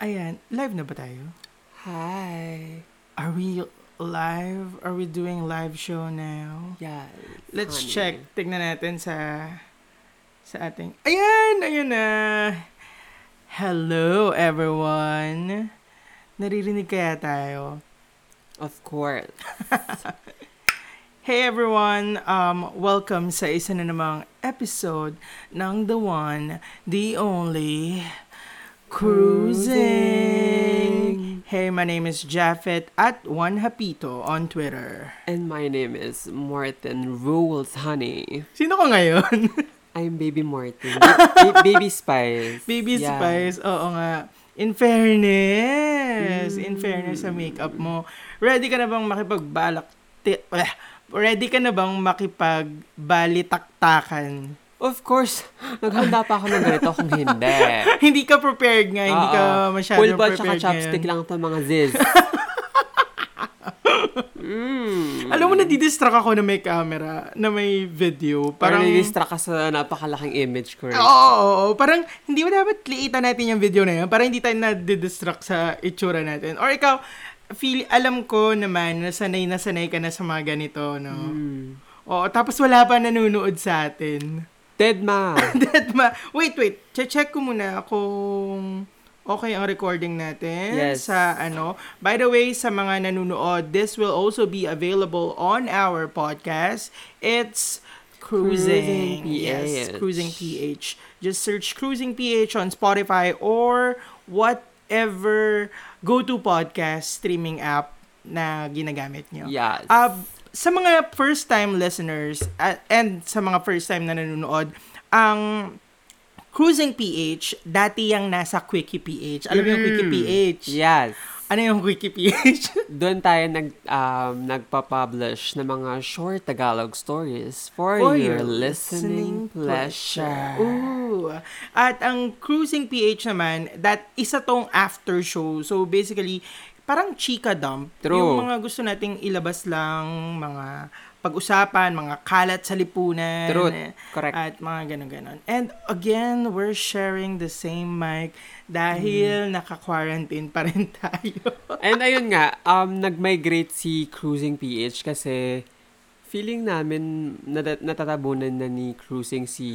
Ayan, live na ba tayo? Hi. Are we live? Are we doing live show now? Yes. Let's honey. check. Tignan natin sa sa ating... Ayan! Ayan na! Hello, everyone! Naririnig kaya tayo? Of course. Hey everyone! Um, welcome sa isa na namang episode ng The One, The Only, Cruising! Hey, my name is Japheth at Juan Hapito on Twitter. And my name is Martin Rules, honey. Sino ka ngayon? I'm Baby Martin. Ba- ba- baby Spice. Baby Yeah. Spice, oo nga. In fairness, in fairness sa makeup mo, ready ka na bang makipagbalak, ti- ready ka na bang makipagbalitaktakan? Of course, naghanda pa ako ng ganito kung hindi. hindi ka prepared nga, hindi ka Oo. masyadong Full ball prepared tsaka chopstick lang to mga ziz. mm. Alam mo, nadidistract ako na may camera, na may video. Parang Parang, nilistract ka sa napakalaking image ko. Oo, oo, oo. Parang, hindi mo dapat liitan natin yung video na yun. Para hindi tayo nadidistract sa itsura natin. Or ikaw, feel, alam ko naman na sanay na sanay ka na sa mga ganito, no? Mm. Oo, tapos wala pa nanonood sa atin. Dead ma. That ma- wait, wait. Che-check ko muna kung okay ang recording natin Yes. sa ano. By the way, sa mga nanonood, this will also be available on our podcast. It's Cruising. Cruising Yes, PH. Cruising PH. Just search Cruising PH on Spotify or whatever go-to podcast streaming app na ginagamit nyo. Yes. Uh, sa mga first-time listeners uh, and sa mga first-time na nanonood, ang Cruising PH, dati yung nasa Quickie PH. Alam mo yung Quickie Mm. PH? Yes. Ano yung Quickie PH? Doon tayo nag, um, nagpa-publish ng mga short Tagalog stories for, For your listening pleasure. Ooh. At ang Cruising PH naman, that isa tong after show. So basically, parang chika dump. True. Yung mga gusto nating ilabas lang, mga pag-usapan, mga kalat sa lipunan. Truth. Correct. At mga ganon-ganon. And again, we're sharing the same mic dahil Mm. naka-quarantine pa rin tayo. And ayun nga, um, nag-migrate si Cruising PH kasi feeling namin nat- natatabunan na ni Cruising si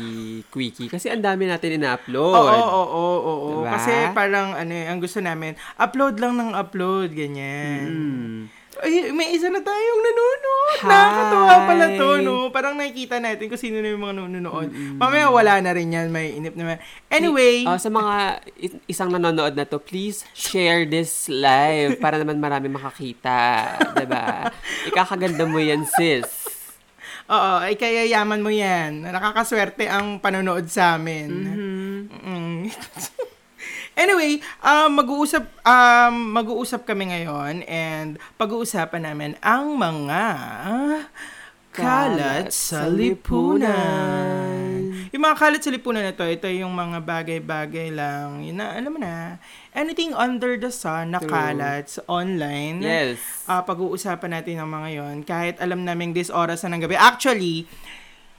Quickie kasi ang dami natin ina-upload. Oo, oo, oo, oo. Diba? Kasi parang ano, eh, ang gusto namin, upload lang ng upload, ganyan. Mm. Ay, may isa na tayong nanonood. Hi! Nakakatuwa pala to, no? Parang nakikita natin kung sino na yung mga nanonood. Mamaya wala na rin yan, may inip naman. Anyway, Uh, sa mga isang nanonood na to, please share this live para naman marami makakita. ba? Ikakaganda mo yan, sis. Oo, ay kaya yaman mo yan. Nakakaswerte ang panonood sa amin. Mm. Anyway, um, mag-uusap um, mag-uusap kami ngayon and pag-uusapan namin ang mga kalat sa lipunan. Yung mga kalat sa lipunan na to, ito yung mga bagay-bagay lang. Yun na, alam mo na, anything under the sun na True. kalat sa online. Yes. Ah, pag-uusapan natin ang mga yon kahit alam namin this oras na ng gabi. Actually,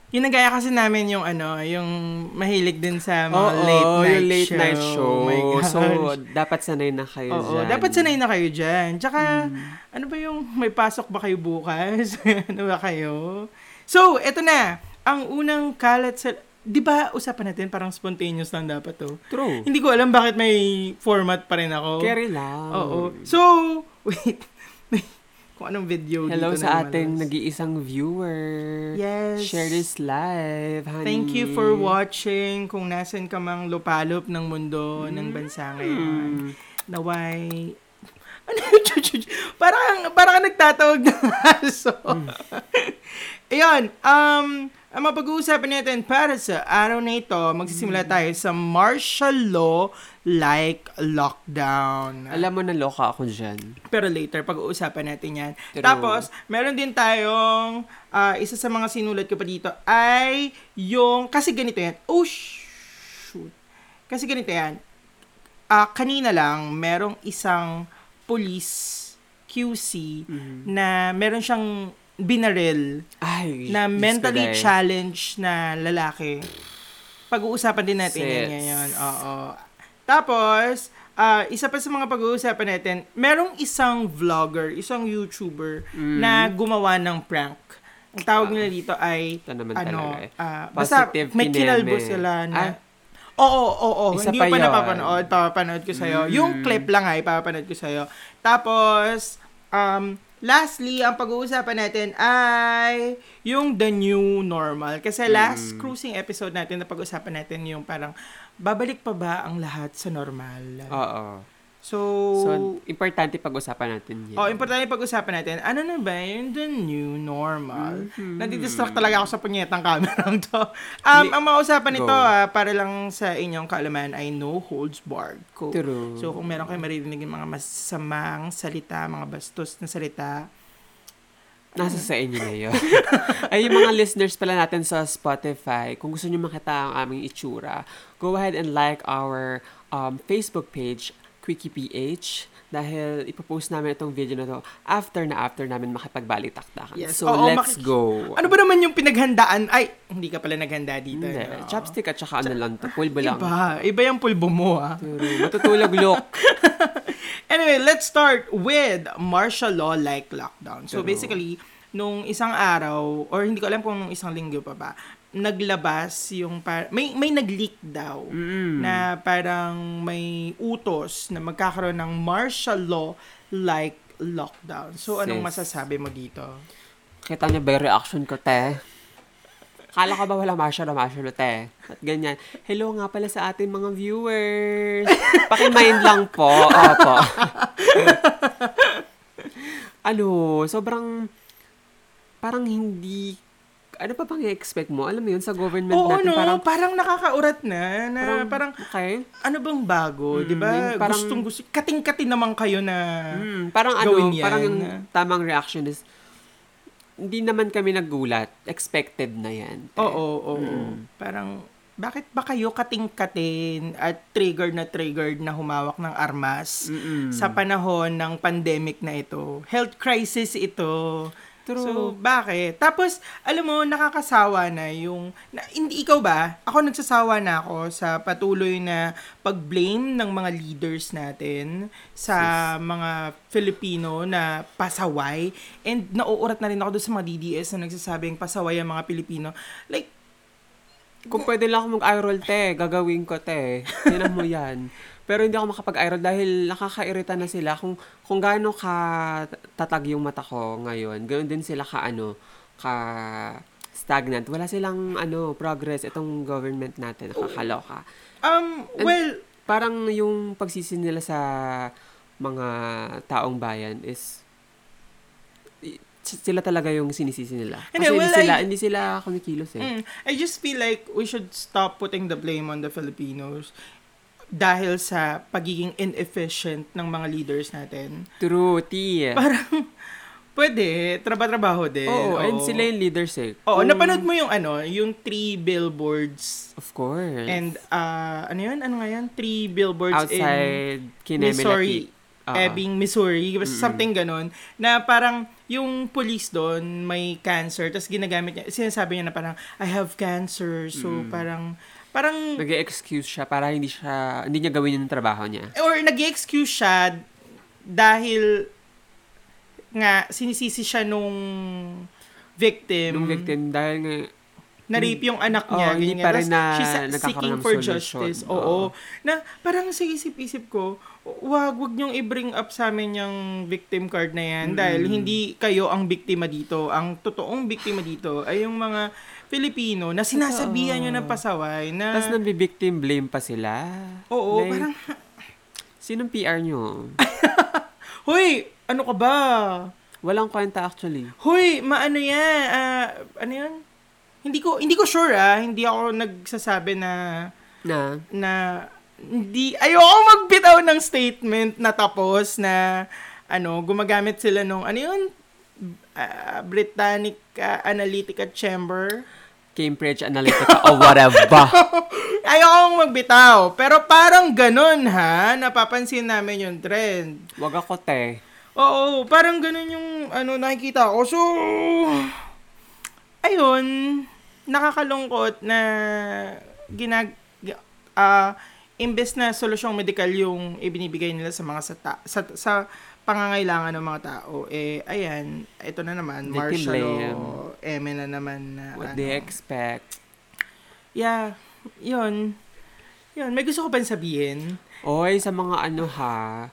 ginagaya kasi namin yung ano, yung mahilig din sa mga Oo, late night yung late show. night show. Oh my gosh. so, dapat sanay na kayo Oo, dyan. dapat sanay na kayo dyan. Tsaka, ano ba yung, may pasok ba kayo bukas? ano ba kayo? So, eto na. Ang unang kalat sa, di ba usapan natin parang spontaneous lang dapat to? True. Hindi ko alam bakit may format pa rin ako. Carry lang. Oo. So, wait. Kung anong video Hello dito na sa ating lumalabas. nag-iisang viewer. Yes. Share this live, honey. Thank you for watching. Kung nasan ka mang lupalop ng mundo ng bansa ngayon. Mm. Naway... Ano? Parang, parang nagtatawag ng aso. Ayun, um, ang mapag-uusapan natin para sa araw na ito, magsisimula tayo sa martial law like lockdown. Alam mo na loka ako dyan. Pero later, pag-uusapan natin yan. True. Tapos, meron din tayong, ah, isa sa mga sinulat ko pa dito, ay yung, kasi ganito yan. Oh, shoot. Kasi ganito yan. Ah, kanina lang, merong isang police QC na meron siyang binaril Ay, na mentally day. challenged na lalaki. Pag-uusapan din natin yan Sis. ngayon. Oo. Tapos, ah, isa pa sa mga pag-uusapan natin, merong isang vlogger, isang YouTuber Mm. na gumawa ng prank. Ang tawag nila dito ay Ito naman ano, eh. ah, basta Positive may kinalbo sila na Ah. Oo, oo, oo. Isa Hindi pa ko pa napapanood. Papapanood ko sa'yo. Mm. Yung clip lang ay papapanood ko sa'yo. Tapos, um, lastly, ang pag-uusapan natin ay yung the new normal. Kasi last Mm. cruising episode natin, na pag-usapan natin yung parang, babalik pa ba ang lahat sa normal? Oo. So, So, importante pag-usapan natin yan. oh, importante pag-usapan natin, ano na ba yung the new normal? Mhm. Nadidistract talaga ako sa punyetang camera to. Um, Hindi- ang mga usapan nito, ah, para lang sa inyong kaalaman, ay no holds barred ko. True. So, kung meron kayo maririnig yung mga masamang salita, mga bastos na salita, Nasa sa inyo na yun. Ay, yung mga listeners pala natin sa Spotify, kung gusto nyo makita ang aming itsura, go ahead and like our um, Facebook page, QuickiePH, dahil ipopost namin itong video na to after na after namin makipagbalik-taktakan. Yes. So, Oo, let's maki- go. ano ba naman yung pinaghandaan? Ay, hindi ka pala naghanda dito. Hindi. no? Chopstick at saka ano lang to. Pulbo lang. Iba. Iba yung pulbo mo, ah. Matutulog look. Anyway, let's start with martial law-like lockdown. So True. basically, nung isang araw, or hindi ko alam kung nung isang linggo pa ba, naglabas yung, par- may, may nag-leak daw Mm. na parang may utos na magkakaroon ng martial law-like lockdown. So, anong Sis. masasabi mo dito? Kita niyo ba yung reaction ko, te? Kala ka ba wala martial na martial te? At ganyan. Hello nga pala sa ating mga viewers. Pakimind lang po. Opo. ano, sobrang parang hindi ano pa bang i-expect mo? Alam mo yun, sa government Oo, natin, no, parang, parang, nakakaurat na, na parang, okay. ano bang bago, Mm, di ba? parang- Gustong gusto, kating-kating naman kayo na, Mm, parang ano, yan. parang yung tamang reaction is, hindi naman kami nagulat. Expected na yan. te. Oo, oo. Mm. Parang, bakit ba kayo kating-katin at triggered na triggered na humawak ng armas Mm-mm. sa panahon ng pandemic na ito? Health crisis ito. True. So, bakit? Tapos, alam mo, nakakasawa na yung... Na, hindi ikaw ba? Ako nagsasawa na ako sa patuloy na pag-blame ng mga leaders natin sa mga Filipino na pasaway. And nauurat na rin ako doon sa mga DDS na nagsasabing pasaway ang mga Pilipino. Like, Kung pwede lang ako mag-eye roll, te, gagawin ko, te. Tinan mo yan. Pero hindi ako makapag-eye roll dahil nakakairita na sila. Kung, kung gaano ka tatag yung mata ko ngayon, ganoon din sila ka, ano, ka stagnant. Wala silang, ano, progress. Itong government natin, nakakaloka. um, And- well, Parang yung pagsisi nila sa mga taong bayan is sila talaga yung sinisisi nila. Kasi Hindi, well, hindi sila, I- hindi sila kumikilos eh. Mm, I just feel like we should stop putting the blame on the Filipinos dahil sa pagiging inefficient ng mga leaders natin. True, T. Parang, pwede, traba-trabaho din. Oo, and sila yung leaders eh. Oo, Kung- napanood mo yung ano, yung three billboards Of course. and uh, ano yun? Ano nga yan? Three billboards in outside Missouri. Oo. Ebbing, Missouri, basta Mm-mm. something ganon, na parang yung police doon may cancer, tapos ginagamit niya, sinasabi niya na parang, I have cancer, so Mm. parang, parang, Nag-excuse siya para hindi siya, hindi niya gawin yung trabaho niya. or nag excuse siya dahil nga sinisisi siya nung victim, Nung victim, dahil nga, na-rape yung anak niya. Oo, hindi ganyan. pa rin na she's seeking ng for solution. justice. Oo. Oo. Na parang sa isip-isip ko, wag, wag niyong i-bring up sa amin yung victim card na yan Mm-mm. dahil hindi kayo ang biktima dito. Ang totoong biktima dito ay yung mga Filipino na sinasabihan nyo ng pasaway na... tapos nang-victim blame pa sila. Oo, Like, parang, Sinong PR nyo? Hoy, ano ka ba? Walang kwenta actually. Hoy, maano yan? Ah, ano yan? Hindi ko hindi ko sure ah, hindi ako nagsasabi na Na, na hindi ayoko magbitaw ng statement na tapos na ano, gumagamit sila nung ano yun? Ah, Britannic ah, Analytica Chamber. Cambridge Analytica o whatever. Ayoko magbitaw, pero parang ganun ha, napapansin namin yung trend. Wag ako, te. Oo, parang ganun yung ano nakikita ko. So ayun, nakakalungkot na ginag ah imbes na solusyong medikal yung ibinibigay nila sa mga sa, ta- sa, sa pangangailangan ng mga tao, eh, ayan, ito na naman, They law, eme na naman na, What ano. they expect. Yeah, yun. Yun, may gusto ko pa sabihin. Oy, sa mga ano ha,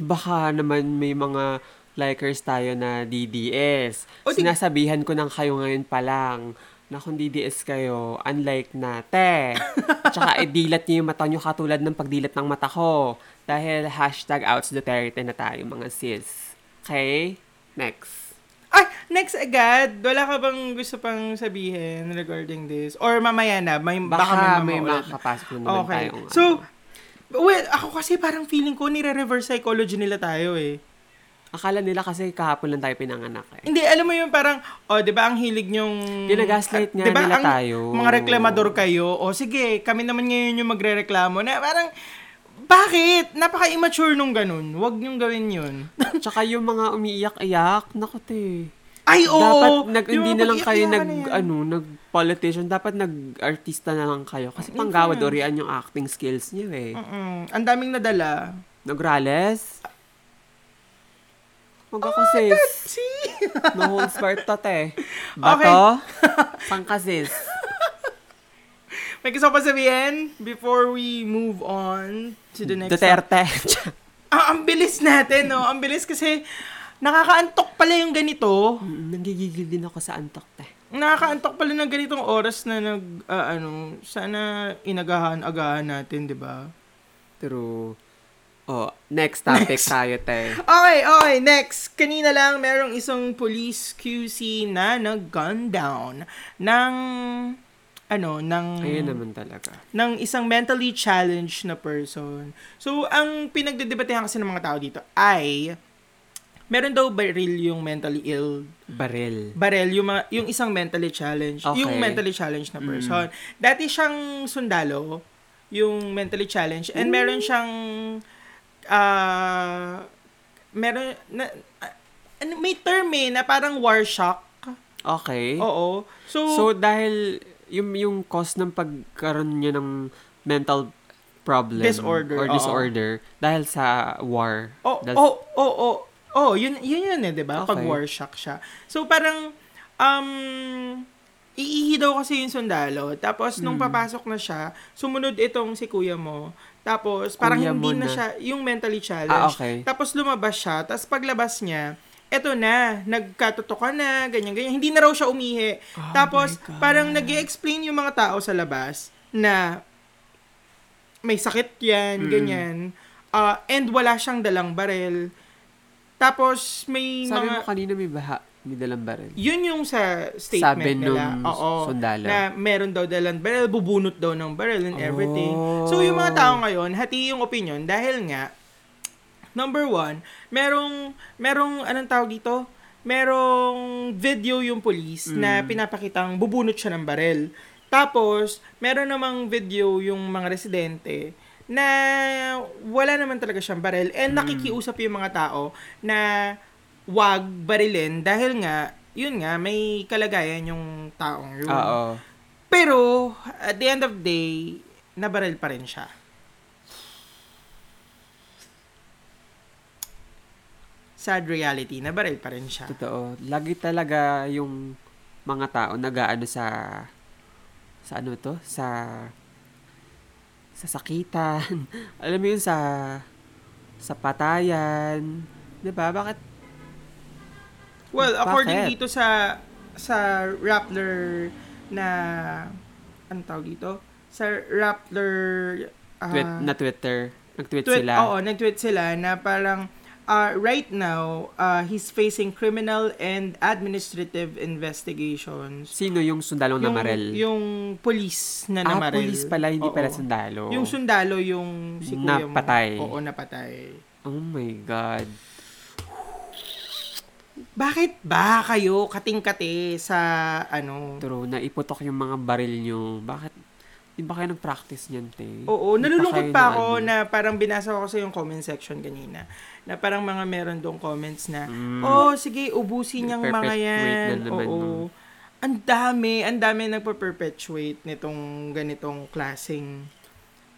baka naman may mga likers tayo na DDS. O, di- Sinasabihan ko ng kayo ngayon pa lang na kung DDS kayo, unlike na, te. Tsaka idilat niyo yung mata niyo katulad ng pagdilat ng mata ko. Dahil hashtag outs Duterte na tayo mga sis. Okay? Next. Ay, next agad. Wala ka bang gusto pang sabihin regarding this? Or mamaya na, may, baka, Baka, may na. makakapasok na naman Okay. tayong So, ano. well, ako kasi parang feeling ko nire-reverse psychology nila tayo eh. Akala nila kasi kahapon lang tayo pinanganak eh. Hindi, alam mo yung parang, oh, di ba ang hilig nyong... Ginagaslight nga Di ba, nila ang tayo. Mga reklamador kayo, o sige, kami naman ngayon yung magre-reklamo na parang, bakit? Napaka-immature nung ganun. Huwag niyong gawin yun. Tsaka yung mga umiiyak-iyak, naku te. Ay, oo! dapat nag, Yung hindi na lang kayo nag, na ano, nag-politician. Dapat nag-artista na lang kayo. Kasi panggawad orian yung acting skills niyo eh. Mm-mm. Ang daming nadala. Nagrales? Wag ako Oh sis. No holds barred to te. Bato? Saan ka sis? May gusto pa sabihin before we move on to the next Duterte. Ah, ang bilis natin, no? Ang bilis kasi nakakaantok pala yung ganito. Mm, Nanggigigil din ako sa antok te. Nakakaantok pala ng ganitong oras na nag, ah, ano, sana inagahan-agahan natin, di ba? True. Oh, next topic tayo te. Okay, okay, next. Kanina lang, merong isang police QC na nag-gun down ng, ano, ng... Ayun naman talaga. ng isang mentally challenged na person. So, ang pinagdedebatehan kasi ng mga tao dito ay meron daw baril yung mentally ill. Baril. Baril, yung, mga, yung isang mentally challenged. Okay. Yung mentally challenged na person. Dati siyang sundalo, yung mentally challenged. And meron siyang, ah, meron, na, ano, may term eh, na parang war shock. Okay. Oo. So, So, dahil yung, yung cause ng pagkaroon niya ng mental problem Disorder, or disorder dahil sa war. Oh, Dahil- oh, oh, oh, oh, yun, yun yun eh, di ba? Pag Okay. war shock siya. So, parang, um, iihi daw kasi yung sundalo. Tapos, nung Hmm. papasok na siya, sumunod itong si kuya mo. Tapos, parang Kuya hindi na, na. siya, yung mentally challenged. Ah, okay. Tapos, lumabas siya. Tapos, paglabas niya, eto na, nagkatutukan na, ganyan, ganyan. Hindi na raw siya umihi. Oh Tapos, parang nag explain yung mga tao sa labas na may sakit yan, Mm. ganyan. Ah, and wala siyang dalang barel. Tapos, may Sabi mga... mo kanina may baha, may dalang baril. Yun yung sa statement Sabi nila. Oo, sundalo. Na meron daw dalang barrel, bubunot daw ng barrel and everything. So, yung mga Oh. tao ngayon, hati yung opinion dahil nga, number one, merong, merong, anong tawag dito? Merong video yung police na Mm. pinapakitang bubunot siya ng barel. Tapos, meron namang video yung mga residente na wala naman talaga siyang barel and Mm. nakikiusap yung mga tao na wag barilin dahil nga, yun nga, may kalagayan yung taong yun. Oo. Pero, at the end of the day, nabaril pa rin siya. Sad reality, nabaril pa rin siya. Totoo. Lagi talaga yung mga tao nag-aano sa sa ano to? Sa sa sakitan. Alam mo yun sa sa patayan. 'Di ba? Bakit Well, according Bakit? dito sa sa Rappler na ano tawag dito? Sa Rappler ah, tweet na Twitter, nag-tweet tweet, sila? Oo, nag-tweet sila na parang uh, right now, uh, he's facing criminal and administrative investigations. Sino yung sundalong yung, namarel? Yung police na ah, namarel. police pala, hindi Oo. pala sundalo. Yung sundalo yung si kuya mo. Napatay. Oo, napatay. oh my God. Bakit ba kayo kating-kate sa ano? True, naiputok yung mga baril nyo. Bakit? Di ba kayo nag-practice niyan, te? Oo, nalulungkot pa na ako ano? na parang binasa ko sa yung comment section kanina. Na parang mga meron doong comments na, Mm. oh, sige, ubusin niyang mga yan. na naman, Oo. no? Ang dami, ang dami nagpa-perpetuate nitong ganitong klaseng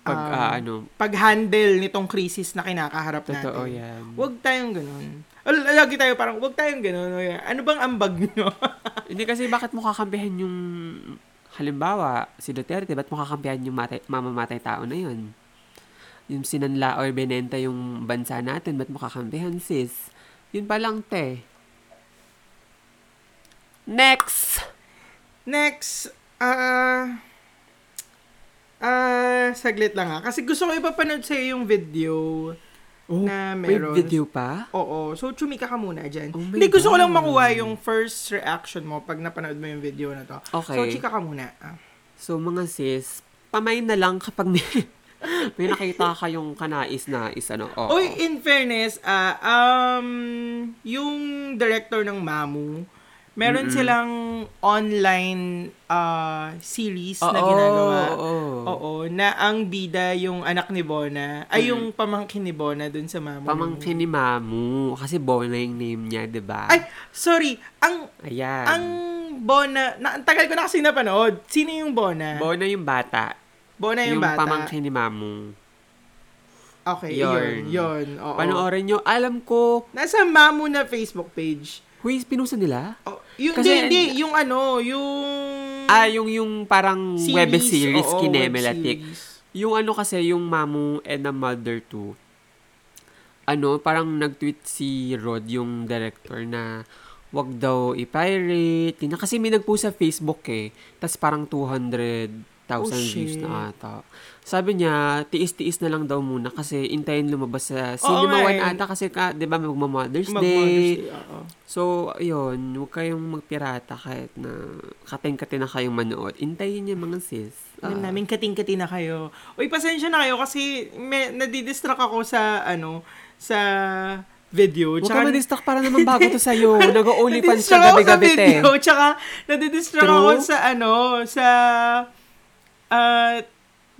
Pag, um, ah, ano, pag-handle nitong krisis na kinakaharap totoo natin. yan. Huwag tayong ganun. Lagi tayo parang, huwag tayong ganun. Ano bang ambag nyo? Hindi kasi bakit mo kakampihan yung, halimbawa, si Duterte, ba't mo kakampihan yung matay, mamamatay tao na yun? Yung sinanla or benenta yung bansa natin, ba't mo kakampihan, sis? Yun pa lang, te. Next! Next, ah... ah, saglit lang ha. Kasi gusto ko ipapanood sa'yo yung video Oh, na may meron. video pa? Oo. So, chumika ka muna dyan. Oh Hindi, gusto ko lang makuha yung first reaction mo pag napanood mo yung video na to. Okay. So, chika ka muna. Ah. So, mga sis, pamay na lang kapag may, may nakita kayong kanais na is ano. Oo. Oy, in fairness, ah, um, yung director ng Mamu, meron Mm-mm. silang online ah, series na Oo, ginagawa. oo. Oo, na ang bida yung anak ni Bona, ay yung pamangkin ni Bona dun sa Mamu. Pamangkin ni Mamu. Kasi Bona yung name niya, di ba? Ay, sorry. Ang Ayan. ang Bona, na, ang tagal ko na kasi napanood. Sino yung Bona? Bona yung bata. Bona yung, yung bata. pamangkin ni Mamu. Okay, Yun. yun. Yun, oo. Panoorin nyo. Alam ko, Nasa Mamu na Facebook page. Huy, pinusa nila? Oh, yung, Kasi- hindi, hindi, yung ano, yung... Ah, yung, yung parang web series, oo, kinemelatik. web series. Yung ano kasi, yung Mamu and the Mother 2, ano, parang nag-tweet si Rod, yung director, na wag daw i-pirate. Na, kasi may nagpo sa Facebook eh. Tapos parang 200,000 Oh, views na ata. Sabi niya, tiis-tiis na lang daw muna kasi intayin lumabas sa Cinema One eh. ata kasi ka, 'di ba, magma-Mother's Mag-Mother's Day. Day, oo. So, ayun, huwag kayong magpirata kahit na kating-kati na kayong manood. Intayin niya mga sis. Ah. Alam namin kating-kati na kayo. Uy, pasensya na kayo kasi may, nadidistract ako sa, ano, sa video. Huwag Tsaka- ka ma-distract para naman bago to sa'yo. Nadidistract ako sa gabi-gabi, te. video, Tsaka, nadidistract True. ako sa, ano, sa, ah,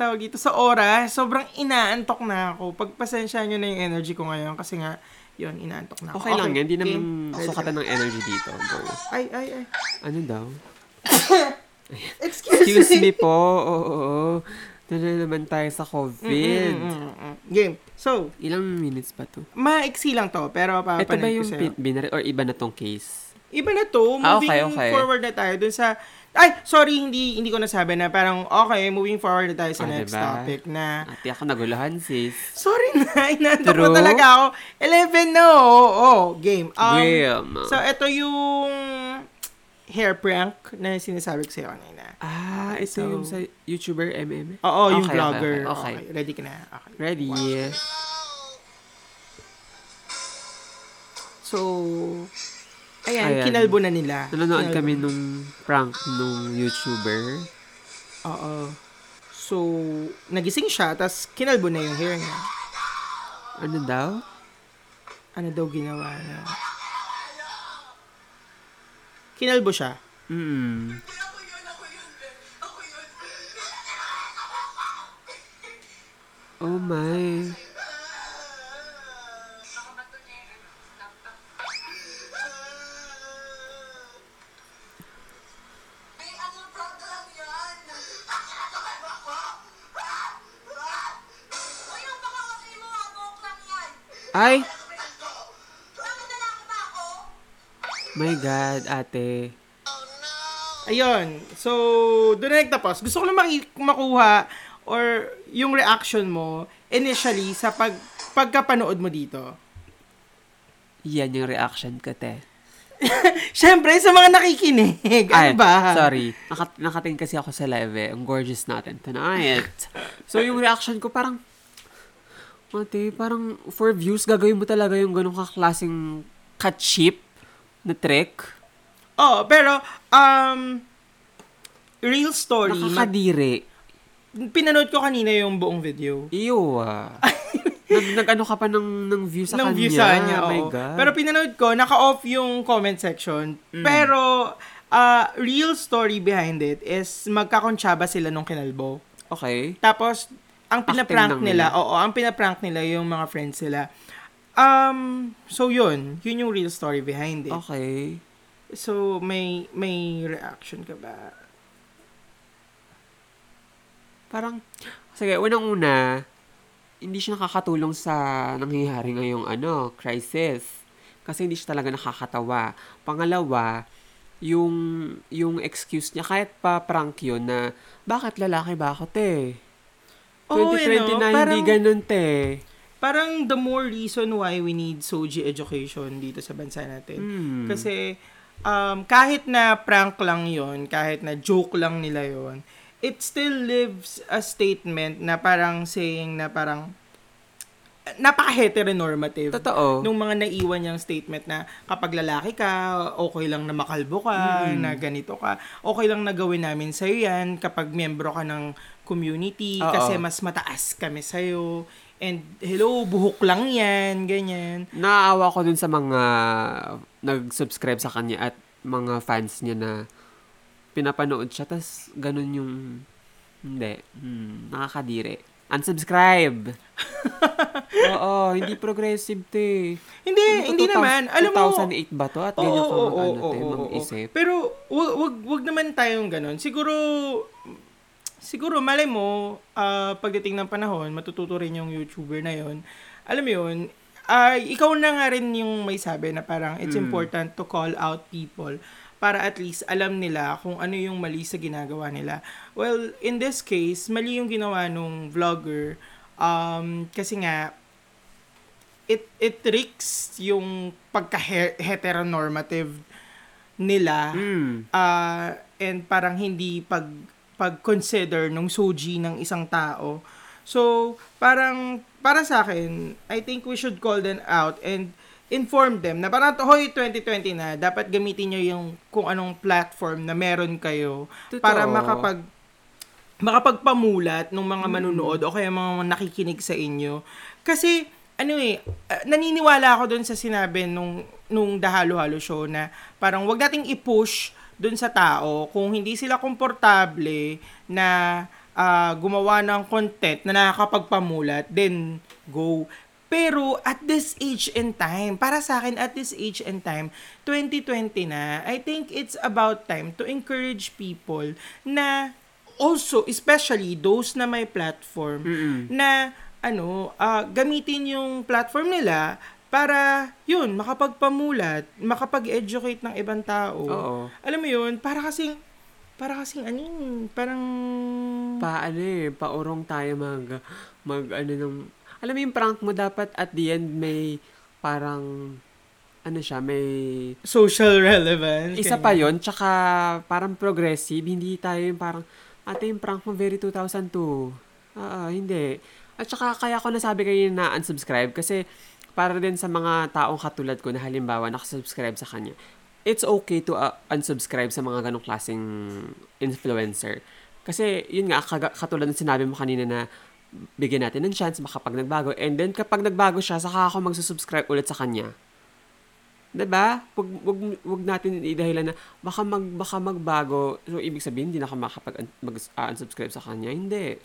tawag dito, sa oras. Sobrang inaantok na ako. Pagpasensya nyo na yung energy ko ngayon kasi nga, yun, inaantok na ako. Okay, lang yan. Hindi naman. Ready sukatan ka? ng energy dito. Go. Ay, ay, ay. Ano daw? Excuse, Excuse me po. Oo, oo, oo. Doon na naman tayo sa COVID. Mm, mm, mm, mm. Game. So, Ilang minutes pa to? maiksi lang to, pero Ito ba papanood yung ko sa'yo. pin- binary or iba na tong case? Iba na to. Moving Ah, okay, okay. forward na tayo dun sa... Ay, sorry, hindi hindi ko nasabi na parang, okay, moving forward na tayo sa Ah, next diba? topic na... Ate ako naguluhan, sis. Sorry na, inantok True? talaga ako. 11 na, oo, oh, game. Um, Game. So, ito yung hair prank na sinasabi ko sa'yo kanina. ah, ito So- yung sa YouTuber MM. Oo, yung Okay, okay, vlogger. okay, Okay, okay. ready ka na. Okay. Ready? So, ayan, Ayan. kinalbo na nila. Nanonood Kinalbo. kami nung prank nung YouTuber. Oo. So, nagising siya, tapos kinalbo na yung hair niya. Ano daw? Ano daw ginawa niya? Kinalbo siya. Mm. Oh my. Ay! My God, ate. Ayun. So, doon na nagtapos. Gusto ko lang makuha or yung reaction mo initially sa pag pagkapanood mo dito. Yan yung reaction ko, te. Siyempre, sa mga nakikinig. Ano Ay, ba? sorry. Nakat nakating kasi ako sa live eh. Ang gorgeous natin tonight. so, yung reaction ko parang, ate, parang for views, gagawin mo talaga yung ganong kaklaseng ka-cheap na trick. Oh, pero, um, real story. mag- Nakakadiri. pinanood ko kanina yung buong video. Iyo ah. nag, nag-ano ka pa ng, ng view sa ng kanya. view sa kanya, Oh my. God. Pero pinanood ko, naka-off yung comment section. Mm. Pero, uh, real story behind it is magkakontsaba sila nung kinalbo. okay. Tapos, ang pinaprank nila, nila. oo, ang pinaprank nila yung mga friends nila. Um, so yun, yun yung real story behind it. Okay. So, may may reaction ka ba? Parang, Sige, unang-una, hindi siya nakakatulong sa nangyayari ngayong ano, crisis. Kasi hindi siya talaga nakakatawa. Pangalawa, yung yung excuse niya kahit pa prank yun na bakit lalaki ba ako te? Oo, 2020 eh, no? na hindi Parang- ganun te. Parang the more reason why we need Soji education dito sa bansa natin. Hmm. Kasi um, kahit na prank lang yon kahit na joke lang nila yon it still lives a statement na parang saying na parang napaka-heteronormative. Totoo. Nung mga naiwan niyang statement na kapag lalaki ka, okay lang na makalbo ka, Mm. na ganito ka, okay lang na gawin namin sa'yo yan kapag membro ka ng community Oo. kasi mas mataas kami sa'yo. And hello, buhok lang yan, ganyan. Naaawa ko dun sa mga nag-subscribe sa kanya at mga fans niya na pinapanood siya, tas ganun yung, hindi, hmm, nakakadiri. Unsubscribe! Oo, hindi progressive, te. Hindi, Ano to, hindi 2000 naman. Alam mo, 2008 ba to? At ganyan ka mag, ano, te, mag-isip. Pero wag, wag, wag naman tayong ganun. Siguro, siguro malay mo, ah, pagdating ng panahon, matututo rin yung YouTuber na yon. Alam mo yun, ay ikaw na nga rin yung may sabi na parang it's Mm. important to call out people para at least alam nila kung ano yung mali sa ginagawa nila. Well, in this case, mali yung ginawa nung vlogger um, kasi nga it it tricks yung pagka heteronormative nila Hmm. ah, and parang hindi pag pag-consider nung soji ng isang tao. So, parang para sa akin, I think we should call them out and inform them na parang hoy 2020 na dapat gamitin niyo yung kung anong platform na meron kayo Totoo. para makapag makapagpamulat ng mga manunood o kaya mga nakikinig sa inyo. Kasi ano eh, ah, naniniwala ako doon sa sinabi nung nung Dahalo-Halo show na parang wag nating i-push doon sa tao kung hindi sila komportable na ah, gumawa ng content na nakakapagpamulat, then go. Pero at this age and time, para sa akin at this age and time, 2020 na, I think it's about time to encourage people na also, especially those na may platform, Mm-mm. na ano, ah, gamitin yung platform nila para yun, makapagpamulat, makapag-educate ng ibang tao. Oo. Alam mo yun, para kasing para kasing ano yun, parang Pa, ano eh, paurong tayo mag, mag, ano nung, alam mo yung prank mo dapat at the end may parang, ano siya, may, social relevance. isa pa yon tsaka parang progressive, hindi tayo yung parang, ate yung prank mo very 2002. Ah, hindi. At saka kaya ko nasabi kayo na unsubscribe kasi para din sa mga taong katulad ko na halimbawa nakasubscribe sa kanya, it's okay to uh, unsubscribe sa mga ganong klaseng influencer. Kasi yun nga, katulad ng sinabi mo kanina na bigyan natin ng chance makapag nagbago. And then kapag nagbago siya, saka ako magsusubscribe ulit sa kanya. 'Di ba? Wag, wag, wag natin idahilan na baka mag baka magbago. So ibig sabihin hindi na ako makapag mag, ah, unsubscribe sa kanya. Hindi.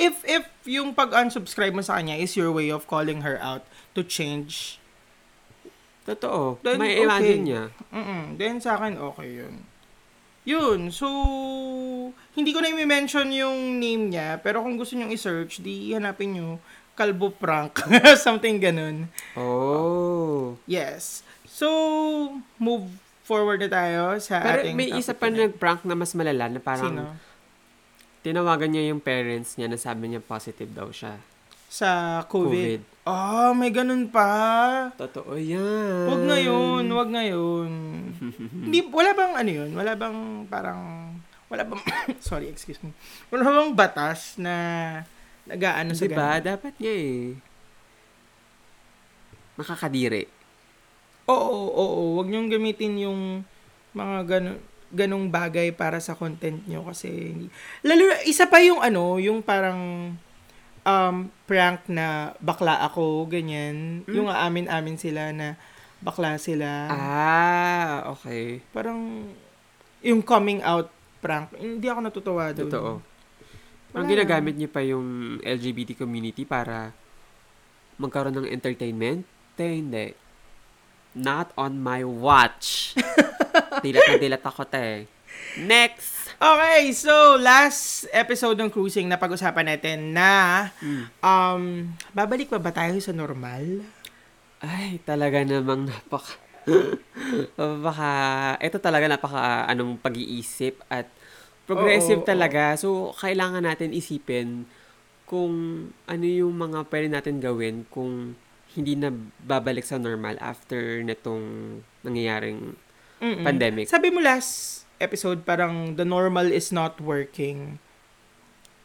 if if yung pag-unsubscribe mo sa kanya is your way of calling her out to change, Totoo. Then, May okay. imagine niya. mm then sa akin okay yun. Yun, so hindi ko na i-mention yung name niya, pero kung gusto niyo i-search, di hanapin niyo Kalbo Prank, something ganun. Oh. Yes. So, move forward na tayo sa Pero ating may topic isa pa na- nag-prank na mas malala na parang Sino? Tinawagan niya yung parents niya na sabi niya positive daw siya. Sa COVID. COVID. Ah, may ganun pa. Totoo yan. Wag ngayon, wag ngayon. Hindi, wala bang ano yun? Wala bang parang, wala bang, sorry, excuse me. Wala bang batas na nag-aano sa Diba? ganun? Dapat niya eh. Nakakadiri. Oo, oo, oo. Wag niyong gamitin yung mga ganun, ganong bagay para sa content niyo kasi. Lalo, isa pa yung ano, yung parang um, prank na bakla ako, ganyan. Hmm? Yung aamin-amin sila na bakla sila. Ah, okay. Parang yung coming out prank, hindi ako natutuwa doon. Totoo. Ang Wala. ginagamit niya pa yung LGBT community para magkaroon ng entertainment? Te, hindi. Not on my watch. dilat na dilat ako, te. Next! Okay, so last episode ng cruising na pag-usapan natin na um babalik pa ba tayo sa normal? Ay, talaga namang napaka... napaka... Ito talaga napaka anong pag-iisip at progressive Oo, oo, talaga. So, kailangan natin isipin kung ano yung mga pwede natin gawin kung hindi na babalik sa normal after nitong nangyayaring Mm-mm. pandemic. Sabi mo last episode parang the normal is not working.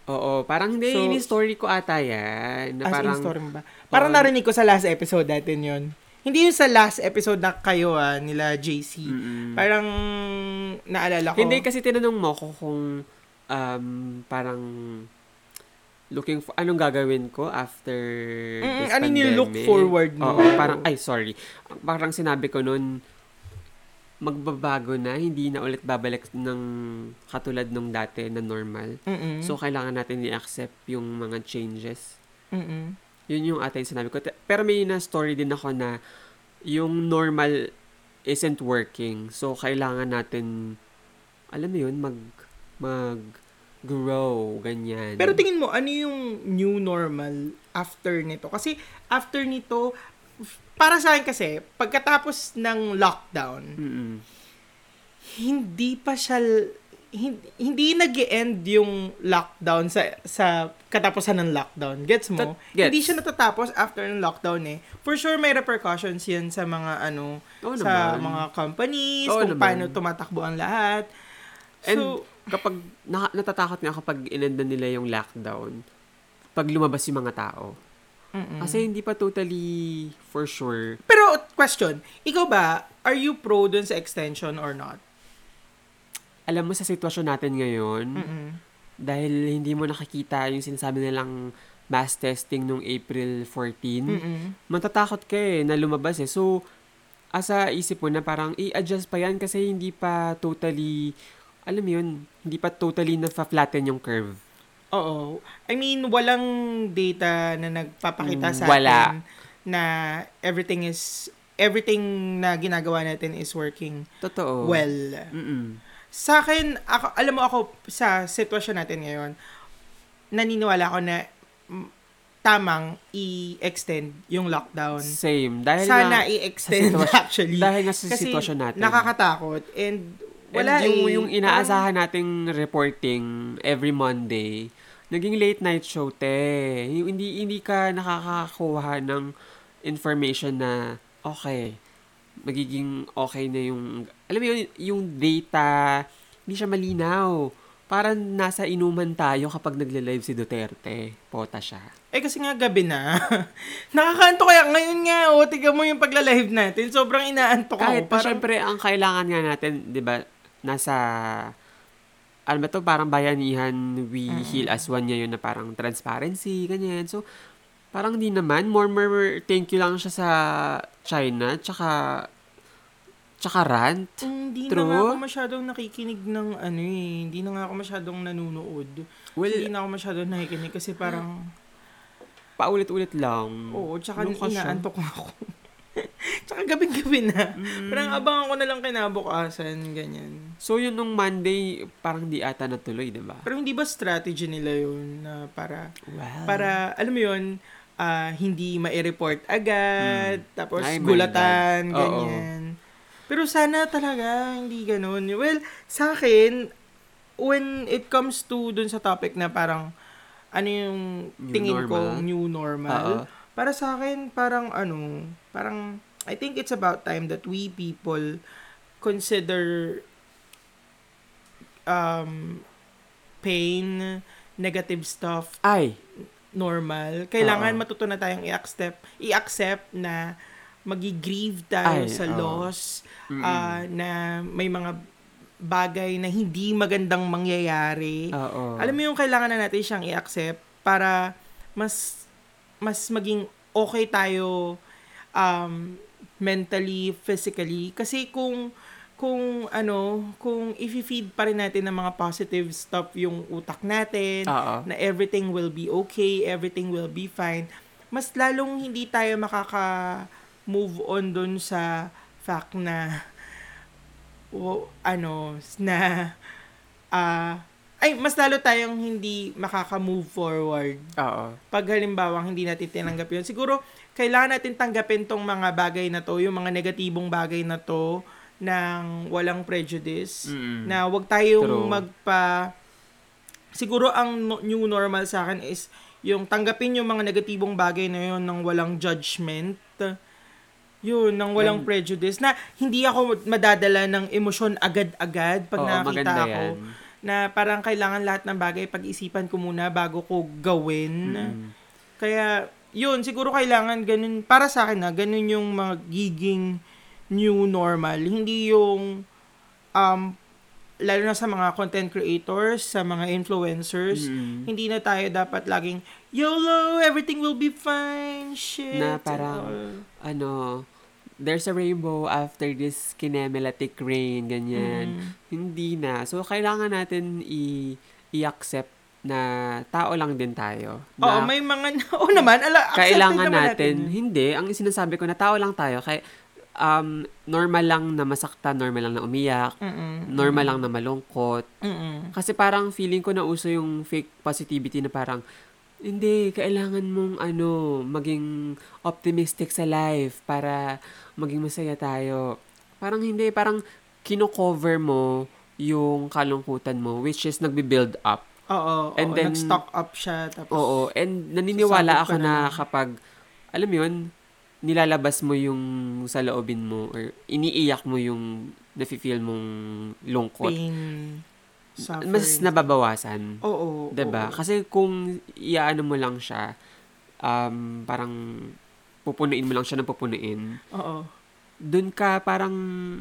Oo, parang hindi, So- ini story ko ata yan. Na As parang, in story mo ba? Parang Oo. narinig ko sa last episode natin yon. Hindi yung sa last episode na kayo ah, nila JC. Mm-mm. Parang naalala ko. Hindi kasi tinanong mo ko kung um, parang looking for anong gagawin ko after Mm, this ano yung look pandemic. forward mo? Oo, parang ay sorry. Parang sinabi ko noon magbabago na, hindi na ulit babalik ng katulad nung dati na normal. Mm-mm. So kailangan natin i-accept yung mga changes. Mm-mm. Yun yung ata yung sinabi ko. Pero may na story din ako na yung normal isn't working. So, kailangan natin, alam mo yun, mag, mag, grow, ganyan. Pero tingin mo, ano yung new normal after nito? Kasi after nito, para sa akin kasi, pagkatapos ng lockdown, Mm-mm. hindi pa siya, hindi, hindi nag end yung lockdown sa sa katapusan ng lockdown. Gets mo? Gets. Hindi siya natatapos after ng lockdown eh. For sure, may repercussions yan sa mga ano, Oo sa naman. mga companies, Oo kung naman. paano tumatakbo ang lahat. And So, kapag, na, natatakot nga kapag inenda nila yung lockdown, pag lumabas yung mga tao. Mm-mm. Kasi hindi pa totally for sure. Pero, question, ikaw ba, are you pro dun sa extension or not? Alam mo sa sitwasyon natin ngayon, Mm-mm. dahil hindi mo nakikita yung sinasabi nilang mass testing nung April 14, Mm-mm. matatakot ka eh na lumabas eh. So, asa isip mo na parang i-adjust pa yan kasi hindi pa totally, alam mo yun, hindi pa totally na-flatten yung curve. Oo. I mean, walang data na nagpapakita sa Mm, Wala. atin na everything is, everything na ginagawa natin is working Totoo. well. Mm-mm. Sa akin, ako, alam mo ako, sa sitwasyon natin ngayon, naniniwala ako na mm, tamang i-extend yung lockdown. Same. Dahil Sana nga, i-extend sa sitwasyon- actually. dahil nga sa Kasi sitwasyon natin. nakakatakot. And wala And yung, eh. yung inaasahan nating reporting every Monday, naging late night show, te. Hindi, hindi ka nakakakuha ng information na, okay, magiging okay na yung, alam mo yun, yung data, hindi siya malinaw. Parang nasa inuman tayo kapag nagle-live si Duterte. Pota siya. Eh kasi nga gabi na. Nakakaanto kaya ngayon nga, oh, tignan mo yung pagla-live natin. Sobrang inaantok Kahit ako. pa syempre, ang kailangan nga natin, di ba, nasa, alam mo to, parang bayanihan, we heal as one ngayon na parang transparency, ganyan. So, parang di naman, more, more thank you lang siya sa China, tsaka, tsaka rant. Hindi True. na nga ako masyadong nakikinig ng ano eh. Hindi na nga ako masyadong nanonood. Well, hindi na ako masyadong nakikinig kasi parang, paulit-ulit lang. oo, tsaka inaantok na ako. tsaka gabing-gabi na. Mm. Parang abangan ko na lang kinabukasan, ganyan. So, yun nung Monday, parang di ata natuloy, di ba? Pero hindi ba strategy nila yun na para, Well, para, alam mo yun, ah, hindi ma-report agad, tapos Hmm. Ay, gulatan, God. Oo. ganyan. Pero sana talaga, hindi ganun. Well, sa akin, when it comes to dun sa topic na parang, ano yung New tingin normal. ko, new normal, Oo. Para sa akin, parang ano, parang, I think it's about time that we people consider um, pain, negative stuff, ay, normal. Kailangan Oo. matuto na tayong i-accept, i-accept na magi-grieve tayo Ay, sa oo. loss, Mm-mm. ah, na may mga bagay na hindi magandang mangyayari. oo. Alam mo yung kailangan na natin siyang i-accept para mas mas maging okay tayo um, mentally, physically. Kasi kung kung ano, kung i-feed pa rin natin ng mga positive stuff yung utak natin, Oo. na everything will be okay, everything will be fine, mas lalong hindi tayo makaka-move on dun sa fact na o, ano, na ah, ay, mas lalo tayong hindi makaka-move forward Oo. pag halimbawa hindi natin tinanggap yun. Siguro, kailangan natin tanggapin tong mga bagay na to, yung mga negatibong bagay na to, ng walang prejudice, Mm-mm. na wag tayong True. magpa... Siguro ang no- new normal sa akin is yung tanggapin yung mga negatibong bagay na yun ng walang judgment. Yun, ng walang prejudice. Na hindi ako madadala ng emosyon agad-agad pag Oo, maganda ako yan. Na parang kailangan lahat ng bagay pag-isipan ko muna bago ko gawin. Mm. Kaya, yun, siguro kailangan ganun, para sa akin na, ganun yung magiging new normal. Hindi yung, um, lalo na sa mga content creators, sa mga influencers, Mm. hindi na tayo dapat laging, YOLO, everything will be fine, shit. Na parang, all." ano, there's a rainbow after this kinemelatic rain, ganyan. Mm. Hindi na. So, kailangan natin i- i-accept na tao lang din tayo. Oo, may mga, oo naman, ala, kailangan naman natin, yun. hindi, ang sinasabi ko na tao lang tayo. Kaya, um, normal lang na masaktan, normal lang na umiyak, Mm-mm. normal lang na malungkot. Mm-mm. Kasi parang feeling ko na uso yung fake positivity na parang, hindi, kailangan mong ano, maging optimistic sa life para maging masaya tayo. Parang hindi, parang kino-cover mo yung kalungkutan mo, which is nagbi-build up. Oo, And oo, then- nag-stock up siya. Tapos, Oo, and naniniwala ako na na. kapag, alam mo yun, nilalabas mo yung sa loobin mo or iniiyak mo yung nafe-feel mong lungkot. pain, suffering. Mas nababawasan. Oo. 'Di ba? Kasi kung iaano mo lang siya, um, parang pupunuin mo lang siya ng pupunuin, Oo. dun ka parang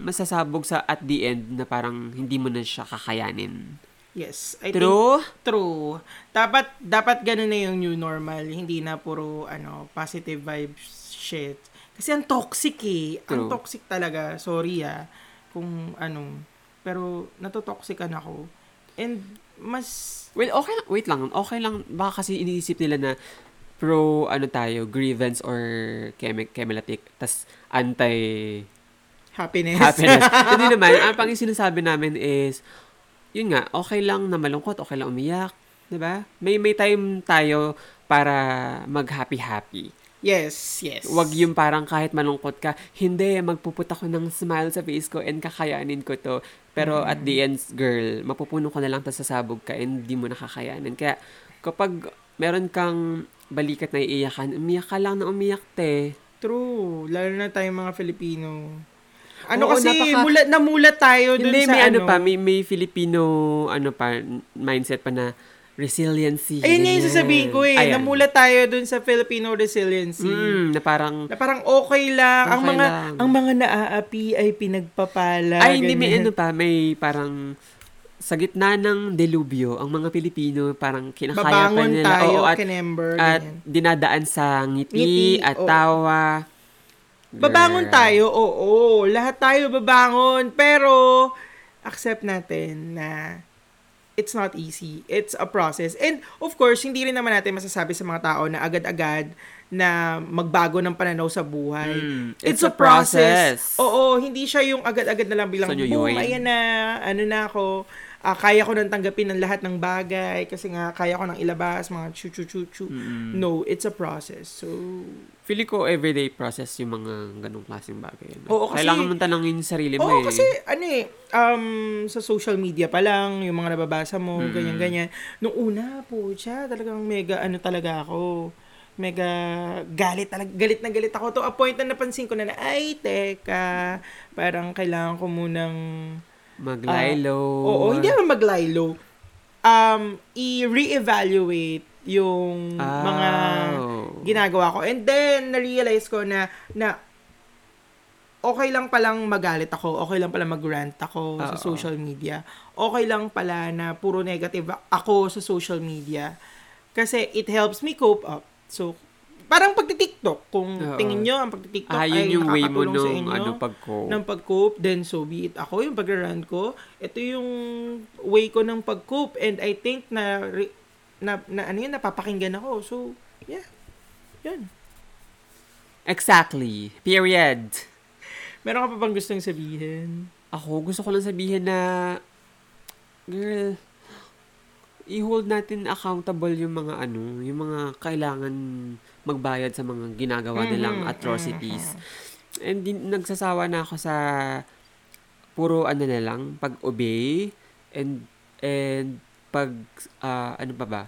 masasabog sa at the end na parang hindi mo na siya kakayanin. Yes. I think True? True. Dapat dapat ganun na yung new normal, hindi na puro ano, positive vibes shit. Kasi ang toxic eh. Ang True. toxic talaga. Sorry ah. Kung ano. Pero natotoxican ako. And mas Well, okay lang. Wait lang. Okay lang. Baka kasi iniisip nila na pro, ano tayo, grievance or chemi- chemelatic, tas anti happiness. happiness. Hindi naman. Ang pang sinasabi namin is, yun nga, okay lang na malungkot, okay lang umiyak. 'di ba? May may time tayo para mag-happy-happy. yes, yes. Wag yung parang kahit malungkot ka, hindi, magpuput ako ng smile sa face ko and kakayanin ko to. Pero at the end, girl, mapupuno ko na lang tas sasabog ka and di mo nakakayanin. Kaya kapag meron kang balikat na iiyakan, umiyak ka lang na umiyak, te. True. Lalo na tayong mga Filipino. Ano Oo, kasi, napaka- mulat, namulat tayo dun Hindi, sa may ano, ano. pa, may, may Filipino, ano pa, mindset pa na resiliency. Ayun nga yung sasabihin ko eh. Ayan. Namulat tayo dun sa Filipino resiliency. Mm, na parang, Na parang okay lang. ang Okay mga lang. ang mga naaapi ay pinagpapala. ay, hindi, may ano pa, may parang, sa gitna ng delubyo, ang mga Pilipino parang kinakaya pa nila. tayo, Oo, at, kinember, at ganyan. dinadaan sa ngiti, Ngiti, at oo. tawa. Babangon Girl. tayo, oo. Lahat tayo babangon. Pero, accept natin na it's not easy. It's a process. And, of course, hindi rin naman natin masasabi sa mga tao na agad-agad na magbago ng pananaw sa buhay. Mm, it's, it's a a process. process. Oo, hindi siya yung agad-agad na lang bilang, So, boom, ayan na, ano na ako, ah, kaya ko nang tanggapin ng lahat ng bagay kasi nga kaya ko nang ilabas mga chu chu chu chu. Mm-mm. No, it's a process. So, Feeling ko everyday process yung mga ganong klaseng bagay. no? Oo, kasi- Kailangan mong tanongin yung sarili mo Oo, eh. kasi ano eh, um, sa social media pa lang, yung mga nababasa mo, Mm. ganyan-ganyan. Nung una po siya, talagang mega ano talaga ako. Mega galit talaga, galit na galit ako. To a point na napansin ko na na, ay, teka, parang kailangan ko munang, Mag-lilo. Ah, oo, hindi naman mag-lilo. Um, i-reevaluate yung mga Oh. ginagawa ko. And then, na-realize ko na, na okay lang palang magalit ako, okay lang pala mag-rant ako sa Oo. social media. Okay lang pala na puro negative ako sa social media. Kasi it helps me cope up. So, parang pagti-TikTok. Kung Oo. tingin nyo, ang pagti-TikTok Ah, ay yun yung way mo nakakatulong sa nung inyo ano, pag-cope. ng pag-cope, then so be it. Ako, yung pag-run ko, ito yung way ko ng pag-cope. And I think na, na, na ano yun, napapakinggan ako. So, yeah. Yun. Exactly. Period. Meron ka pa bang gustong sabihin? Ako, gusto ko lang sabihin na girl, i-hold natin accountable yung mga ano, yung mga kailangan magbayad sa mga ginagawa nilang Mhm, atrocities. And din, nagsasawa na ako sa puro ano na lang, pag-obey and and pag ah, ano pa ba?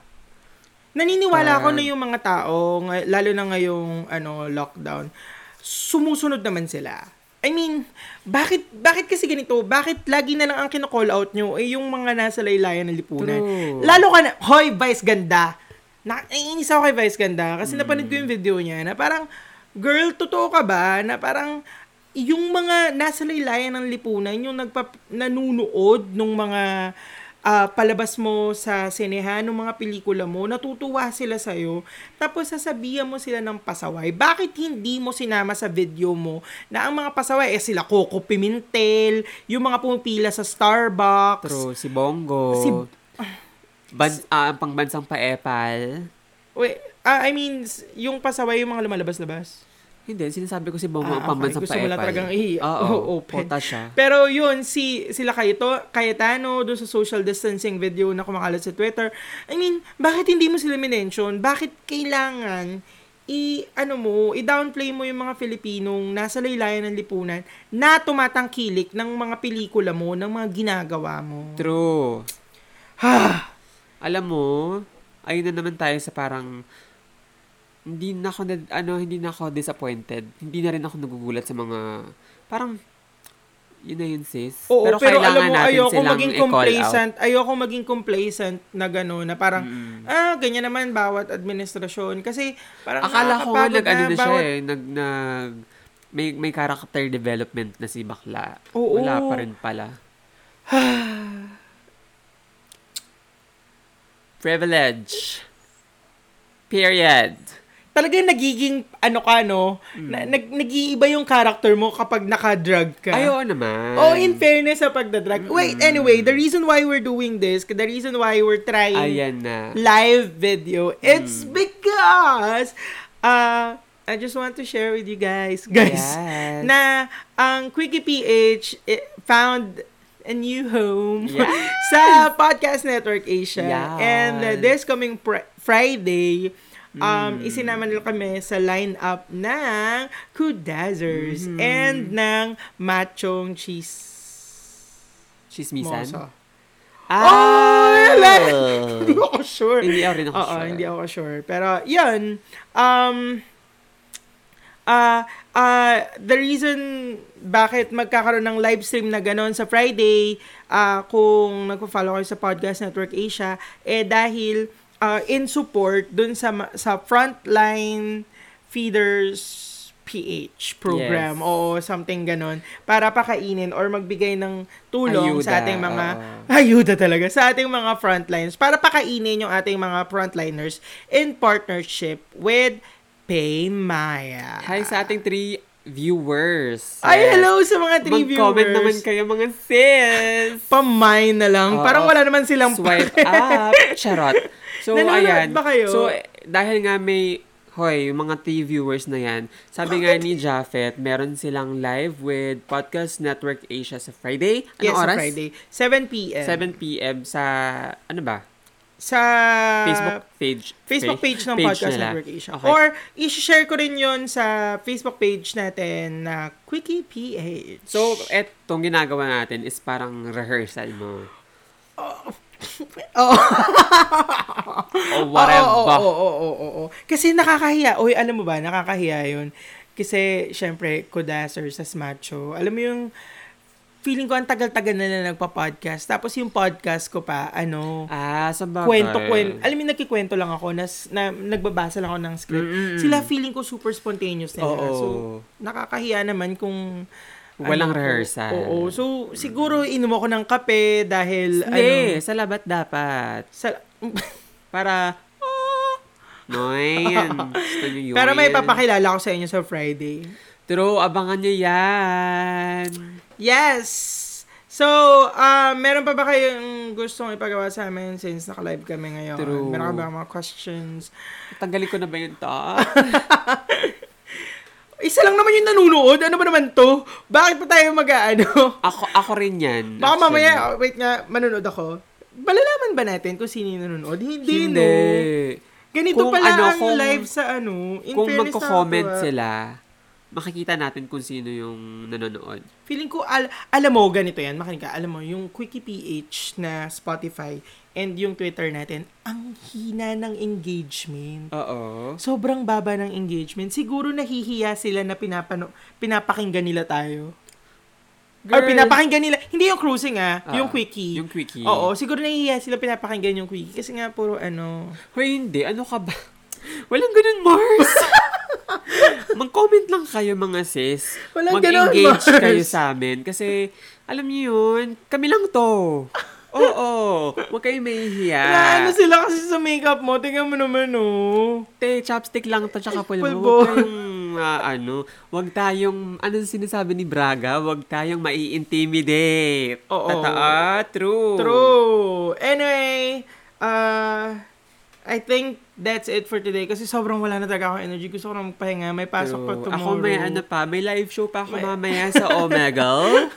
Naniniwala ako Pag- na yung mga tao, lalo na ngayong ano, lockdown, sumusunod naman sila. I mean, bakit bakit kasi ganito? Bakit lagi na lang ang kino-call out nyo eh yung mga nasa laylayan ng lipunan? True. Lalo ka na, hoy, Vice Ganda. Naiinis ako kay Vice Ganda kasi napanood ko yung video niya na parang, girl, totoo ka ba? Na parang, yung mga nasa laylayan ng lipunan, yung nagpa, nanunood nung mga ah, palabas mo sa sinehan, ng mga pelikula mo, natutuwa sila sa'yo, tapos sasabihan mo sila ng pasaway. Bakit hindi mo sinama sa video mo na ang mga pasaway, eh sila Coco Pimentel, yung mga pumipila sa Starbucks, True, si Bongo. Si- Ban- ah, ang pangbansang paepal. Wait, ah, I mean, yung pasaway, yung mga lumalabas-labas. Hindi, sinasabi ko si Bongo Ah, ang pambansang okay. Gusto mo paepal. lang talagang i- Oo, o- open. pota siya. Pero yun, si sila Kayito, Cayetano, doon sa social distancing video na kumakalat sa Twitter. I mean, bakit hindi mo sila minention? Bakit kailangan i ano mo, i-downplay mo yung mga Filipinong nasa laylayan ng lipunan na tumatangkilik ng mga pelikula mo, ng mga ginagawa mo. True. Ha! Alam mo, ayun na naman tayo sa parang hindi na ako na- ano hindi na ako disappointed. Hindi na rin ako nagugulat sa mga parang yun na yun sis. Oo, pero, kailangan alam mo, natin ayoko maging complacent. Ayoko maging complacent na gano'n, na parang, Mm. ah, ganyan naman bawat administrasyon. Kasi, parang Akala ko nga nag ano na siya bawat- eh, nag nag may may character development na si Bakla. Oo. Wala pa rin pala. Privilege. Period. Talagang nagiging, ano ka, no? Mm. Na, nag, nag-iiba yung character mo kapag naka-drug ka. Ayo naman. Oh, in fairness sa pagdadrag. Wait, anyway, the reason why we're doing this, the reason why we're trying Ayan na. live video, it's Mm. because, uh, I just want to share with you guys, guys, Yes. na ang Quickie PH eh, found a new home Yes. sa Podcast Network Asia. Yes. And uh, this coming pr- Friday, Mm. um, isinama nila kami sa lineup ng Kudazzers Mm-hmm. and ng Machong Cheese Chismisan? Mosa. Ah! Oh, wala. hindi ako sure. Hindi ako rin ako Oo, sure. hindi ako sure. Pero, yun. Um, ah ah the reason bakit magkakaroon ng live stream na ganon sa Friday, ah kung nagpo-follow kayo sa Podcast Network Asia, eh dahil ah, in support dun sa sa frontline feeders PH program Yes. o something ganon para pakainin or magbigay ng tulong sa Ayuda, ating mga oo. ayuda talaga sa ating mga frontliners para pakainin yung ating mga frontliners in partnership with Paymaya. Hi sa ating three viewers. Ay, Yes. hello sa mga three Mag-comment viewers. naman kayo mga sis. Pamay na lang. Oo. Parang wala naman silang Swipe pake. up. Charot. So, Nanonood ayan. ba kayo? So, dahil nga may, hoy, yung mga three viewers na yan, sabi nga ni Jafet, meron silang live with Podcast Network Asia sa Friday. Anong yes, oras? Friday. 7 p.m. 7 p.m. sa, ano ba? Sa Facebook page. Facebook page ng page Podcast nila. Network Asia. Okay. Or, i-share ko rin yun sa Facebook page natin na Quickie PH. So, etong ginagawa natin is parang rehearsal mo. Oo. O whatever. Oo, oo, oo, oo, oo, oo. Kasi nakakahiya. Uy, alam mo ba, nakakahiya yun. Kasi, syempre, Kudaser sa Smacho. Alam mo yung, feeling ko ang tagal-tagal na na nagpa-podcast. Tapos yung podcast ko pa, ano, Ah, sa bagay. kwento, kwento. Alam mo, nagkikwento lang ako, na, na, nagbabasa lang ako ng script. Mm-mm. Sila feeling ko super spontaneous nila. Oo. So, nakakahiya naman kung... Walang ano, rehearsal. Oo. So, siguro inom ako ng kape dahil, Hindi, ano, sa labat dapat. sa, Para. Gusto niyo yun. pero may papakilala ko sa inyo sa Friday. True, abangan niyo yan. Yes! So, uh, meron pa ba kayong gustong ipagawa sa amin since naka-live kami ngayon? True. Meron ka ba mga questions? Tanggalin ko na ba yung top? Isa lang naman yung nanonood. Ano ba naman to? Bakit pa tayo mag-ano? Ako, ako rin yan. Baka actually. mamaya, oh, wait nga, manonood ako. Malalaman ba natin kung sino yung nanonood? Hindi, Hindi. no? Ganito Kung pala ano, ang kung- live sa ano. In Kung magko-comment nakakatuwa. sila, makikita natin kung sino yung nanonood. Feeling ko, al- alam mo, ganito yan, makinig ka, alam mo, yung Quickie PH na Spotify and yung Twitter natin, ang hina ng engagement. Oo. Sobrang baba ng engagement. Siguro nahihiya sila na pinapano, pinapakinggan nila tayo. Or Girl. pinapakinggan nila, hindi yung cruising ah, Ah, yung quickie. Yung quickie. Oo, siguro nahihiya sila pinapakinggan yung quickie. Kasi nga puro ano, Hoy, hindi. Ano ka ba? Walang ganun, Mars. Mag-comment lang kayo, mga sis. Walang ganun, Mag-engage Mars. kayo sa amin. Kasi, alam niyo yun, kami lang to. Oo. Huwag kayong mahihiya. Naano sila kasi sa makeup mo. Tingnan mo naman, oh. Te, chopstick lang to, tsaka pulbo. Pulbo. Huwag tayong, ah, ano, huwag tayong, ano sinasabi ni Braga? Huwag tayong mai-intimidate. Oo. Totoo, true. True. Anyway, uh, I think that's it for today. Kasi sobrang wala na talaga ako energy. Gusto ko na magpahinga. May pasok pa tomorrow. Ako may ano pa, may live show pa ako May- mamaya sa Omegle.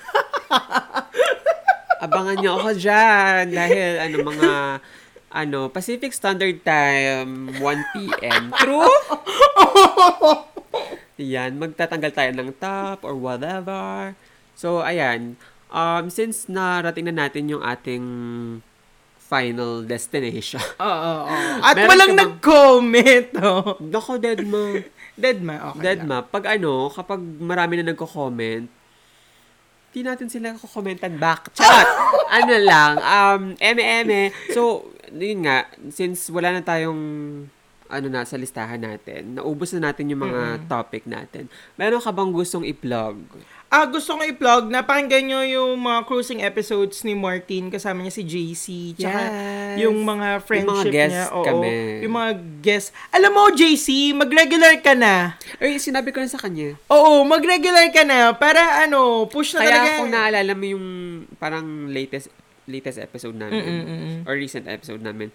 Abangan niyo ako dyan dahil ano mga ano Pacific Standard Time 1 p.m. True? Yan, magtatanggal tayo ng top or whatever. So, ayan. Um, since narating na natin yung ating final destination. Oo, oo, oo. At Meron walang bang- nag-comment, oh. Nako, dead ma. Dead ma, okay Dead ma. Pag ano, kapag marami na nagko-comment, di natin sila kukomentan back. Charot! ano lang, um, eme-eme. So, yun nga, since wala na tayong ano na sa listahan natin, naubos na natin yung mga topic natin. Meron ka bang gustong i-plug? Ah, gusto ko i-plug na pakinggan nyo yung mga cruising episodes ni Martin kasama niya si JC. Tsaka Yes. yung mga friendship guests niya. Oo, kami. Yung mga guests. Alam mo, JC, mag-regular ka na. Ay, sinabi ko na sa kanya. Oo, mag-regular ka na para ano, push na Kaya talaga. kung naalala mo yung parang latest latest episode namin Mm-mm-mm. or recent episode namin,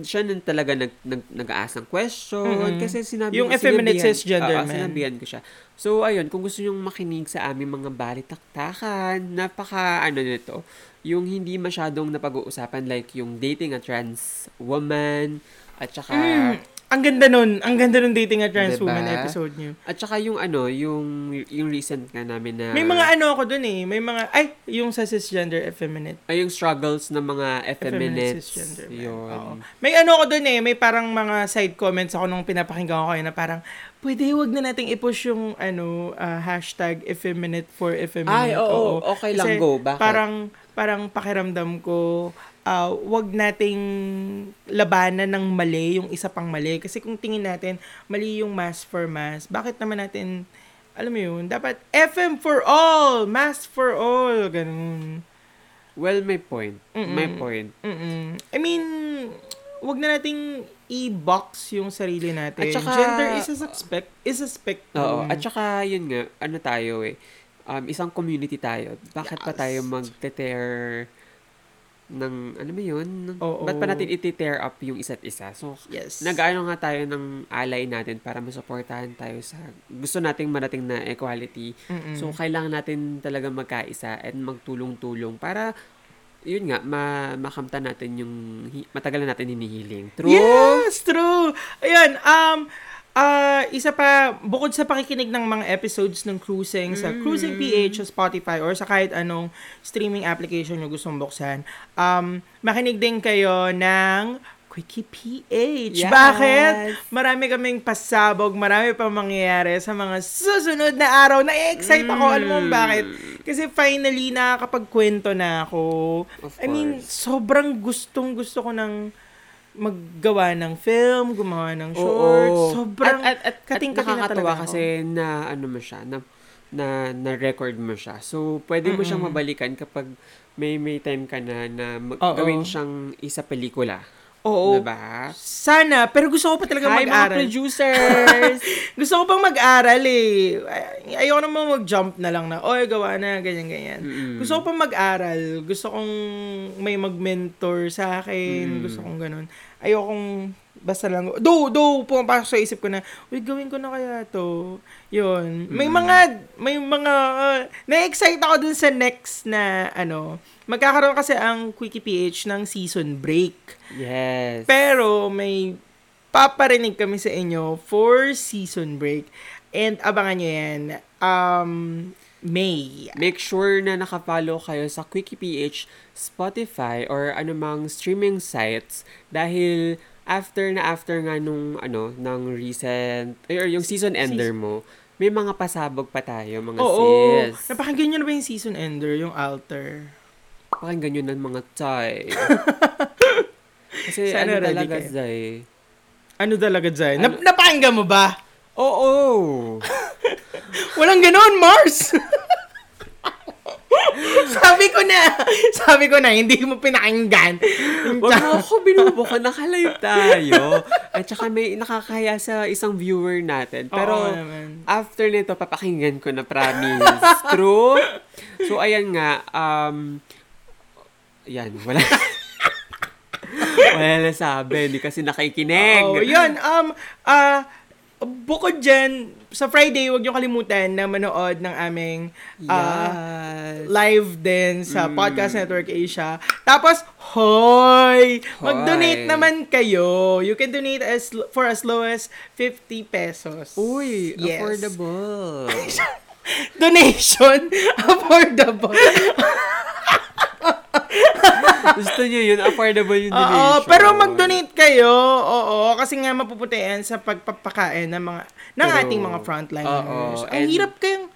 siya nun talaga nag, nag, nag-aas ng question Mm-mm. kasi sinabi Yung effeminate sinabihan- cisgender Oo, man. sinabihan ko siya. So, ayun, kung gusto nyong makinig sa aming mga balitaktakan, napaka, ano nito, yung hindi masyadong napag-uusapan like yung dating a trans woman, at saka, Mm, ang ganda nun. Ang ganda nun dating a trans Diba? woman episode niyo. at saka yung ano, yung, yung recent nga namin na, May mga ano ako dun eh. May mga, ay, yung sa cisgender effeminate. ay, yung struggles ng mga effeminate, cisgender man. yun. Oo. May ano ako dun eh, may parang mga side comments ako nung pinapakinggan ko kayo na parang, pwede wag na nating i-push yung ano, ah, hashtag effeminate for effeminate. Ay, oo, okay lang, Kasi go. Bakit? Parang, parang pakiramdam ko, ah, wag nating labanan ng mali yung isa pang mali. Kasi kung tingin natin, mali yung mass for mass, bakit naman natin, alam mo yun, dapat FM for all, mass for all, ganun. Well, may point. Mm-mm. May point. Mm-mm. I mean, wag na nating i-box yung sarili natin. At saka- Gender is a spec is a spectrum. Oo. At saka, yun nga, ano tayo eh, um, isang community tayo. Bakit pa Yes. tayo mag-tear ng, ano ba yun? Oo. Ba't pa natin iti-tear up yung isa't isa? So, yes. nag-ano nga tayo ng alay natin para masuportahan tayo sa gusto nating marating na equality. Mm-mm. So, kailangan natin talaga magkaisa and magtulong-tulong para yun nga, ma makamta natin yung hi- matagal na natin hinihiling. True? Yes, true. Ayan, um, ah isa pa, bukod sa pakikinig ng mga episodes ng Cruising sa Cruising PH sa Spotify or sa kahit anong streaming application nyo gustong buksan, um, makinig din kayo ng Quickie PH. Yes. Bakit? Marami kaming pasabog, marami pang mangyayari sa mga susunod na araw. Na-excite ako. Alam mo bakit? Kasi finally, nakakapagkwento na ako. Of I mean, sobrang gustong gusto ko ng maggawa ng film, gumawa ng Oo. shorts. Sobrang at, at, at, kating-kating na nakakatuwa talaga ako. kasi na ano mo siya, na, na, na-record mo siya. So, pwede mo siyang mabalikan kapag may may time ka na na Oo. gawin siyang isa pelikula. Oo. Diba? Sana, pero gusto ko pa talaga Hi, mga mag-aral. producers! gusto ko pang mag-aral eh. Ay- Ayoko naman mag-jump na lang na, oy, gawa na, ganyan-ganyan. Mm-mm. Gusto ko pang mag-aral. Gusto kong may mag-mentor sa akin. Mm. Gusto kong ganun. Ayokong basta lang, do, do, pumapasok sa isip ko na, uy, gawin ko na kaya to. Yun. May mga, may mga, uh, na-excite ako dun sa next na, ano, magkakaroon kasi ang Quickie PH ng season break. Yes. Pero may paparinig kami sa inyo for season break. And abangan nyo yan. Um, May. Make sure na nakapollow kayo sa Quickie PH, Spotify, or anumang streaming sites dahil after na after nga nung ano, ng recent, or yung season ender mo, may mga pasabog pa tayo, mga Oo. sis. Napakinggan nyo na ba yung season ender, yung alter? Pakinggan yun ng mga tay. Kasi Sana ano talaga. Zay? Ano talaga dyan? Ano? Nap- napakinggan mo ba? Oo! Walang ganon, Mars! sabi ko na, sabi ko na, hindi mo pinakinggan. Wag mo ako binubuka, nakalive tayo. At saka may nakakaya sa isang viewer natin. Pero Oo naman. after nito, papakinggan ko na promise. True? So, ayan nga, um, yan, wala. wala na sabi, hindi kasi nakikinig. Oh, yun. Um, ah, bukod dyan, sa Friday, huwag niyo kalimutan na manood ng aming ah, Yes. live din sa Mm. Podcast Network Asia. Tapos, hoy! Mag-donate naman kayo. You can donate as for as low as 50 pesos. Uy, Yes. affordable. Donation, affordable. Gusto niyo yun, affordable yung Oo, donation. pero mag-donate kayo. Oo, kasi nga mapupunta yan sa pagpapakain ng mga ng True. ating mga frontliners. Oo, ang and- hirap kayang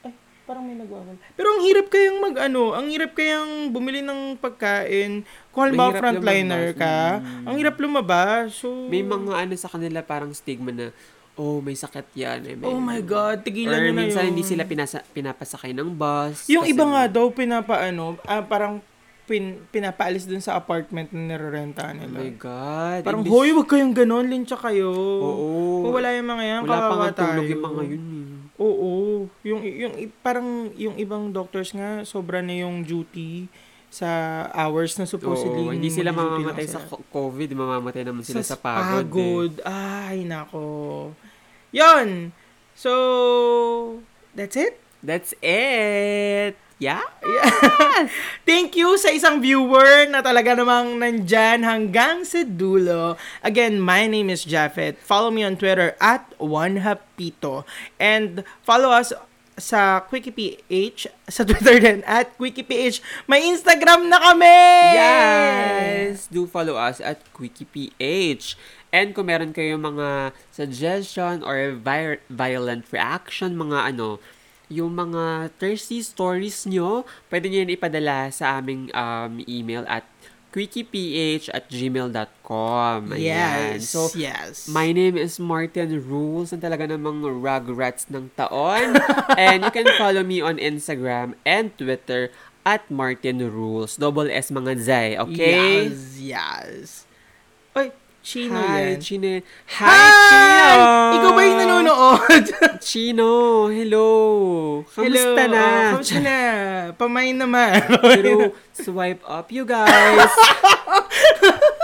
ay, parang may nagwawal. Pero ang hirap kayang mag ano, ang hirap kayang bumili ng pagkain. Kung halimbawa frontliner lumabas. ka, Mm. ang hirap lumabas. So May mga ano sa kanila parang stigma na, oh, may sakit yan. Eh, may, Oh my god, tigilan Or niyo na minsan yun. hindi sila pinasa, pinapasakay ng bus. Yung iba nga daw pinapaano, ah, parang pin, pinapaalis dun sa apartment na nirerenta Oh nila. my God. Parang, Imbis- hoy, wag kayong ganon, linsya kayo. Oo. Kung wala yung mga yan, Wala pa kawawa nga tulog tayo. yung mga yun. eh. Oo. Yung, yung, parang yung ibang doctors nga, sobra na yung duty sa hours na supposedly. Oo, hindi sila mamamatay sa COVID, mamamatay naman sila sa, pagod. Eh. pagod. Ay, nako. Yon. So, that's it. That's it. Yeah? Thank you sa isang viewer na talaga namang nandyan hanggang sa dulo. Again, my name is Japheth. Follow me on Twitter at OneHapito. And follow us sa QuickiePH sa Twitter din at QuickiePH. May Instagram na kami! Yes! Do follow us at QuickiePH. And kung meron kayong mga suggestion or vi- violent reaction, mga ano, yung mga thirsty stories nyo, pwede nyo yun ipadala sa aming um, email at quickieph at gmail.com. Ayan. Yes. So, yes. My name is Martin Rules, ang talaga namang rugrats ng taon. and you can follow me on Instagram and Twitter at Martin Rules. Double S mga zay, okay? Yes, yes. Oy, Chino Hi, yan. Chino. Hi, Hi! Chino! Ikaw ba yung nanonood? Chino, hello! Kamusta Hello. na? Oh, kamusta na? Pamain naman. Pero swipe up you guys.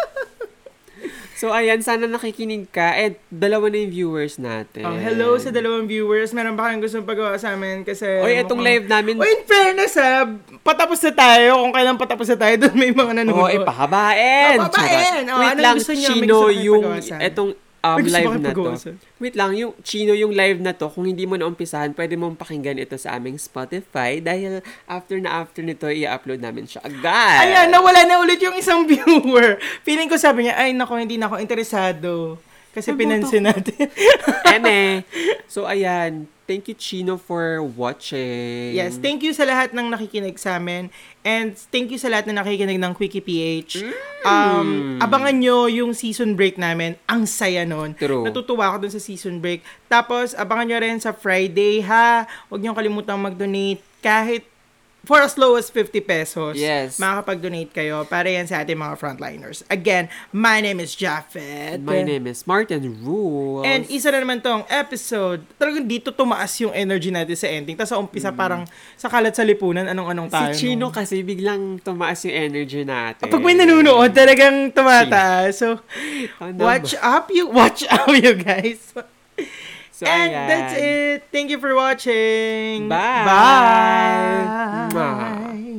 so ayan, sana nakikinig ka. And dalawa na yung viewers natin. Oh, hello sa dalawang viewers. Meron ba kayong gustong pagawa sa amin? Kasi Oy, itong mukhang- live namin. Oy, in fairness ha, patapos na tayo. Kung kailan patapos na tayo, doon may mga nanonood. Oo, oh, ipahabain. Pahabain. Charot. Oh, Wait anong lang, gusto niyo? Chino, yung, pagawasan? Um, live na to. pagawasan? Wait lang, yung Chino, yung live na to, kung hindi mo na umpisahan, pwede mong pakinggan ito sa aming Spotify dahil after na after nito, i-upload namin siya agad. Ayan, nawala na ulit yung isang viewer. Feeling ko sabi niya, ay nako, hindi na ako interesado. Kasi Ay, pinansin natin. Eme. So, ayan. Thank you, Chino, for watching. yes, thank you sa lahat ng nakikinig sa amin. And thank you sa lahat na nakikinig ng Quickie PH. Um, abangan nyo yung season break namin. Ang saya nun. True. Natutuwa ako dun sa season break. Tapos, abangan nyo rin sa Friday, ha? Huwag nyo kalimutang mag-donate kahit for as low as 50 pesos, Yes. makakapag-donate kayo para yan sa ating mga frontliners. Again, my name is Japheth. My name is Martin Rules. And isa na naman tong episode, talagang dito tumaas yung energy natin sa ending. Tapos sa umpisa parang sa kalat sa lipunan, anong-anong tayo. si Chino no? kasi biglang tumaas yung energy natin. Pag may nanonood, talagang tumataas. So, watch up you, watch out you guys. So, And ayan. that's it. Thank you for watching. Bye. Bye. Mwah.